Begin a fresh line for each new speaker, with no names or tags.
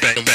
bang, bang.